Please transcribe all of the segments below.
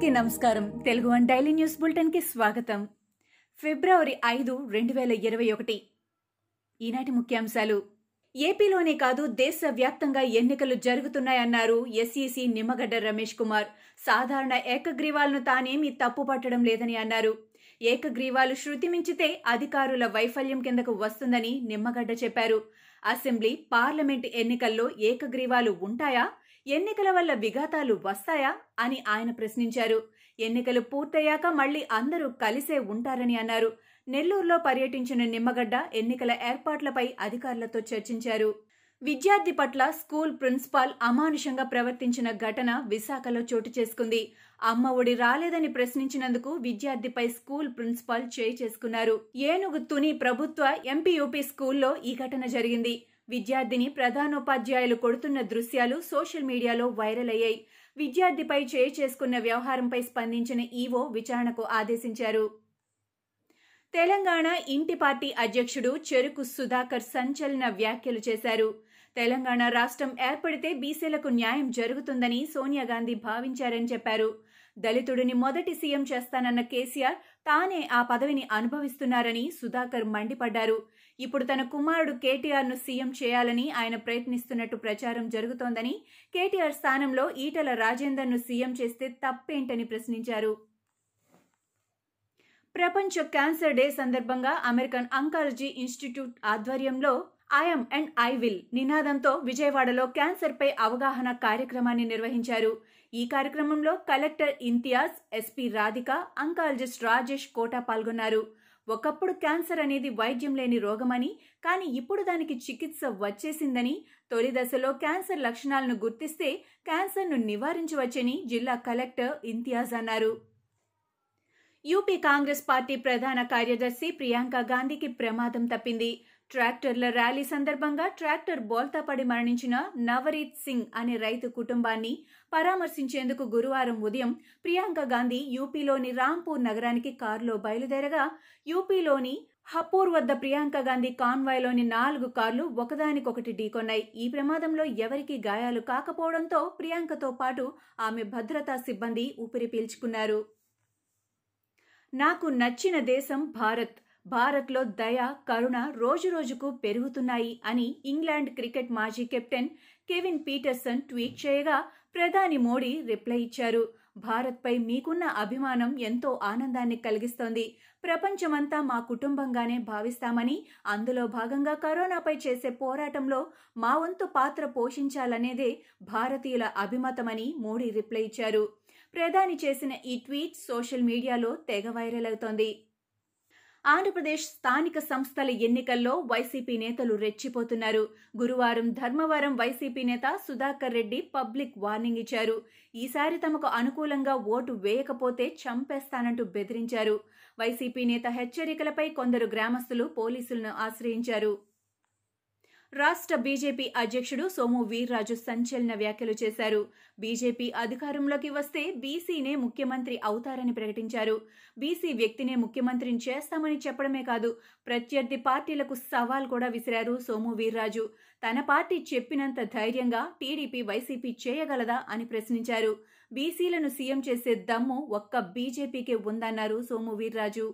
అందరికీ నమస్కారం. Telugu one daily news బులెటిన్కి స్వాగతం. ఫిబ్రవరి ఐదు రెండు వేల ఇరవై ఒకటి. ఈనాటి ముఖ్యాంశాలు. ఏపీలోనే కాదు దేశవ్యాప్తంగా ఎన్నికలు జరుగుతున్నాయన్నారు ఎస్ఈసి నిమ్మగడ్డ రమేష్ కుమార్. సాధారణ ఏకగ్రీవాలను తానేమీ తప్పు పట్టడం లేదని అన్నారు. ఏకగ్రీవాలు శృతి మించితే అధికారుల వైఫల్యం కిందకు వస్తుందని నిమ్మగడ్డ చెప్పారు. అసెంబ్లీ పార్లమెంట్ ఎన్నికల్లో ఏకగ్రీవాలు ఉంటాయా? ఎన్నికల వల్ల విఘాతాలు వస్తాయా అని ఆయన ప్రశ్నించారు. ఎన్నికలు పూర్తయ్యాక మళ్ళీ అందరూ కలిసే ఉంటారని అన్నారు. నెల్లూరులో పర్యటించిన నిమ్మగడ్డ ఎన్నికల ఏర్పాట్లపై అధికారులతో చర్చించారు. విద్యార్థి పట్ల స్కూల్ ప్రిన్సిపాల్ అమానుషంగా ప్రవర్తించిన ఘటన విశాఖలో చోటు చేసుకుంది. అమ్మ ఒడి రాలేదని ప్రశ్నించినందుకు విద్యార్థిపై స్కూల్ ప్రిన్సిపాల్ చేయి చేసుకున్నారు. ఏనుగు తుని ప్రభుత్వ ఎంపీయూపీ స్కూల్లో ఈ ఘటన జరిగింది. విద్యార్థిని ప్రధానోపాధ్యాయులు కొడుతున్న దృశ్యాలు సోషల్ మీడియాలో వైరల్ అయ్యాయి. విద్యార్థిపై చేయి చేసుకున్న వ్యవహారంపై స్పందించిన ఈవో విచారణకు ఆదేశించారు. తెలంగాణ ఇంటి పార్టీ అధ్యక్షుడు చెరుకు సుధాకర్ సంచలన వ్యాఖ్యలు చేశారు. తెలంగాణ రాష్ట్రం ఏర్పడితే బీసీలకు న్యాయం జరుగుతుందని సోనియా గాంధీ భావించారని చెప్పారు. దళితుడిని మొదటి సీఎం చేస్తానన్న కేసీఆర్ తానే ఆ పదవిని అనుభవిస్తున్నారని సుధాకర్ మండిపడ్డారు. ఇప్పుడు తన కుమారుడు కేటీఆర్ను సీఎం చేయాలని ఆయన ప్రయత్నిస్తున్నట్టు ప్రచారం జరుగుతోందని కేటీఆర్ స్థానంలో ఈటల రాజేందర్ను సీఎం చేస్తే తప్పేంటని ప్రశ్నించారు. ప్రపంచ క్యాన్సర్ డే సందర్భంగా అమెరికన్ అంకాలజీ ఇన్స్టిట్యూట్ ఆధ్వర్యంలో I am and I will నినాదంతో విజయవాడలో క్యాన్సర్పై అవగాహన కార్యక్రమాన్ని నిర్వహించారు. ఈ కార్యక్రమంలో collector Imtiaz SP Radhika oncologist Rajesh Kota పాల్గొన్నారు. ఒకప్పుడు క్యాన్సర్ అనేది వైద్యం లేని రోగమని కానీ ఇప్పుడు దానికి చికిత్స వచ్చేసిందని తొలి దశలో క్యాన్సర్ లక్షణాలను గుర్తిస్తే క్యాన్సర్ను నివారించవచ్చని జిల్లా కలెక్టర్ ఇంతియాజ్ అన్నారు. యూపీ కాంగ్రెస్ పార్టీ ప్రధాన కార్యదర్శి ప్రియాంక గాంధీకి ప్రమాదం తప్పింది. ట్రాక్టర్ల ర్యాలీ సందర్భంగా ట్రాక్టర్ బోల్తా పడి మరణించిన నవరీత్ సింగ్ అనే రైతు కుటుంబాన్ని పరామర్శించేందుకు గురువారం ఉదయం ప్రియాంక గాంధీ యూపీలోని రాంపూర్ నగరానికి కారులో బయలుదేరగా యూపీలోని హపూర్ వద్ద ప్రియాంక గాంధీ కాన్వాయ్లోని నాలుగు కార్లు ఒకదానికొకటి ఢీకొన్నాయి. ఈ ప్రమాదంలో ఎవరికీ గాయాలు కాకపోవడంతో ప్రియాంకతో పాటు ఆమె భద్రతా సిబ్బంది ఊపిరి పీల్చుకున్నారు. నాకు నచ్చిన దేశం భారత్. భారత్లో దయ కరుణ రోజురోజుకు పెరుగుతున్నాయి అని ఇంగ్లాండ్ క్రికెట్ మాజీ కెప్టెన్ కెవిన్ పీటర్సన్ ట్వీట్ చేయగా ప్రధాని మోడీ రిప్లై ఇచ్చారు. భారత్పై మీకున్న అభిమానం ఎంతో ఆనందాన్ని కలిగిస్తోంది. ప్రపంచమంతా మా కుటుంబంగానే భావిస్తామని అందులో భాగంగా కరోనాపై చేసే పోరాటంలో మా వంతు పాత్ర పోషించాలనేదే భారతీయుల అభిమతమని మోడీ రిప్లై ఇచ్చారు. ప్రధాని చేసిన ఈ ట్వీట్ సోషల్ మీడియాలో తెగ వైరల్ అవుతోంది. ఆంధ్రప్రదేశ్ స్థానిక సంస్థల ఎన్నికల్లో వైసీపీ నేతలు రెచ్చిపోతున్నారు. గురువారం ధర్మవరం వైసీపీ నేత సుధాకర్ రెడ్డి పబ్లిక్ వార్నింగ్ ఇచ్చారు. ఈసారి తమకు అనుకూలంగా ఓటు వేయకపోతే చంపేస్తానంటూ బెదిరించారు. వైసీపీ నేత హెచ్చరికలపై కొందరు గ్రామస్తులు పోలీసులను ఆశ్రయించారు. రాష్ట్ర బీజేపీ అధ్యక్షుడు సోము వీర్రాజు సంచలన వ్యాఖ్యలు చేశారు. బీజేపీ అధికారంలోకి వస్తే బీసీనే ముఖ్యమంత్రి అవుతారని ప్రకటించారు. బీసీ వ్యక్తినే ముఖ్యమంత్రిని చేస్తామని చెప్పడమే కాదు ప్రత్యర్థి పార్టీలకు సవాల్ కూడా విసిరారు సోము వీర్రాజు. తన పార్టీ చెప్పినంత ధైర్యంగా టీడీపీ వైసీపీ చేయగలదా అని ప్రశ్నించారు. బీసీలను సీఎం చేసే దమ్ము ఒక్క బీజేపీకే ఉందన్నారు సోము వీర్రాజు.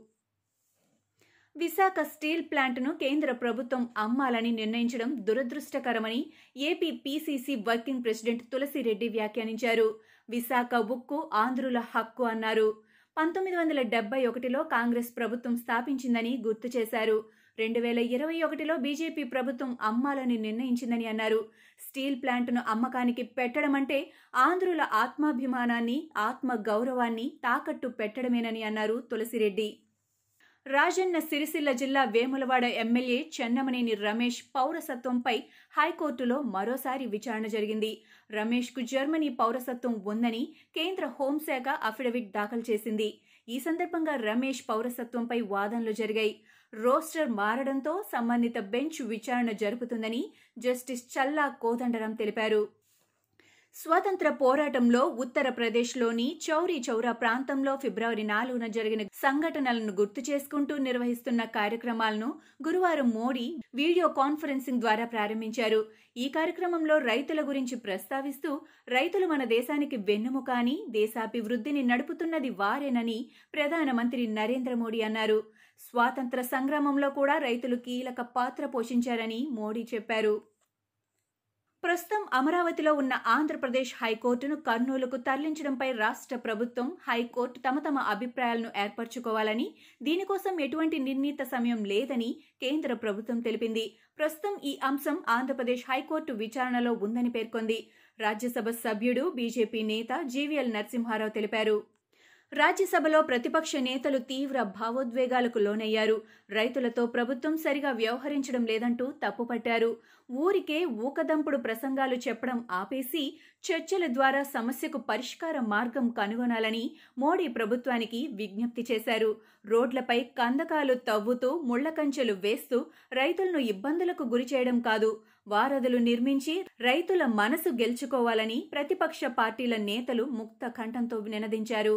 విశాఖ స్టీల్ ప్లాంట్ను కేంద్ర ప్రభుత్వం అమ్మాలని నిర్ణయించడం దురదృష్టకరమని AP PCC working president Tulasireddy వ్యాఖ్యానించారు. విశాఖ ఉక్కు ఆంధ్రుల హక్కు అన్నారు. పంతొమ్మిది వందల డెబ్బై ఒకటిలో కాంగ్రెస్ ప్రభుత్వం స్థాపించిందని గుర్తు చేశారు. రెండు వేల ఇరవై ఒకటిలో బీజేపీ ప్రభుత్వం అమ్మాలని నిర్ణయించిందని అన్నారు. స్టీల్ ప్లాంట్ను అమ్మకానికి పెట్టడం అంటే ఆంధ్రుల ఆత్మాభిమానాన్ని ఆత్మ గౌరవాన్ని తాకట్టు పెట్టడమేనని అన్నారు తులసిరెడ్డి. రాజన్న సిరిసిల్ల జిల్లా వేములవాడ ఎమ్మెల్యే చెన్నమనేని రమేష్ పౌరసత్వంపై హైకోర్టులో మరోసారి విచారణ జరిగింది. రమేష్కు జర్మనీ పౌరసత్వం ఉందని కేంద్ర హోంశాఖ అఫిడవిట్ దాఖలు చేసింది. ఈ సందర్భంగా రమేష్ పౌరసత్వంపై వాదనలు జరిగాయి. రోస్టర్ మారడంతో సంబంధిత బెంచ్ విచారణ జరుపుతుందని జస్టిస్ చల్లా కోదండరాం తెలిపారు. స్వాతంత్ర పోరాటంలో ఉత్తరప్రదేశ్లోని చౌరీ చౌరా ప్రాంతంలో ఫిబ్రవరి నాలుగున జరిగిన సంఘటనలను గుర్తు చేసుకుంటూ నిర్వహిస్తున్న కార్యక్రమాలను గురువారం మోడీ వీడియో కాన్ఫరెన్సింగ్ ద్వారా ప్రారంభించారు. ఈ కార్యక్రమంలో రైతుల గురించి ప్రస్తావిస్తూ రైతులు మన దేశానికి వెన్నుముక అని దేశాభివృద్ధిని నడుపుతున్నది వారేనని ప్రధానమంత్రి నరేంద్ర మోడీ అన్నారు. స్వాతంత్ర సంగ్రామంలో కూడా రైతులు కీలక పాత్ర పోషించారని మోడీ చెప్పారు. ప్రస్తుతం అమరావతిలో ఉన్న ఆంధ్రప్రదేశ్ హైకోర్టును కర్నూలుకు తరలించడంపై రాష్ట్ర ప్రభుత్వం హైకోర్టు తమ తమ అభిప్రాయాలను ఏర్పరచుకోవాలని దీనికోసం ఎటువంటి నిర్ణీత సమయం లేదని కేంద్ర ప్రభుత్వం తెలిపింది. ప్రస్తుతం ఈ అంశం ఆంధ్రప్రదేశ్ హైకోర్టు విచారణలో ఉందని పేర్కొంది. రాజ్యసభ సభ్యుడు బీజేపీ నేత జీవీఎల్ నరసింహారావు తెలిపారు. రాజ్యసభలో ప్రతిపక్ష నేతలు తీవ్ర భావోద్వేగాలకు లోనయ్యారు. రైతులతో ప్రభుత్వం సరిగా వ్యవహరించడం లేదంటూ తప్పుపట్టారు. ఊరికే ఊకదంపుడు ప్రసంగాలు చెప్పడం ఆపేసి చర్చల ద్వారా సమస్యకు పరిష్కార మార్గం కనుగొనాలని మోడీ ప్రభుత్వానికి విజ్ఞప్తి చేశారు. రోడ్లపై కందకాలు తవ్వుతూ ముళ్ళకంచెలు వేస్తూ రైతులను ఇబ్బందులకు గురి చేయడం కాదు. వారధులు నిర్మించి రైతుల మనసు గెలుచుకోవాలని ప్రతిపక్ష పార్టీల నేతలు ముక్త కంఠంతో నినదించారు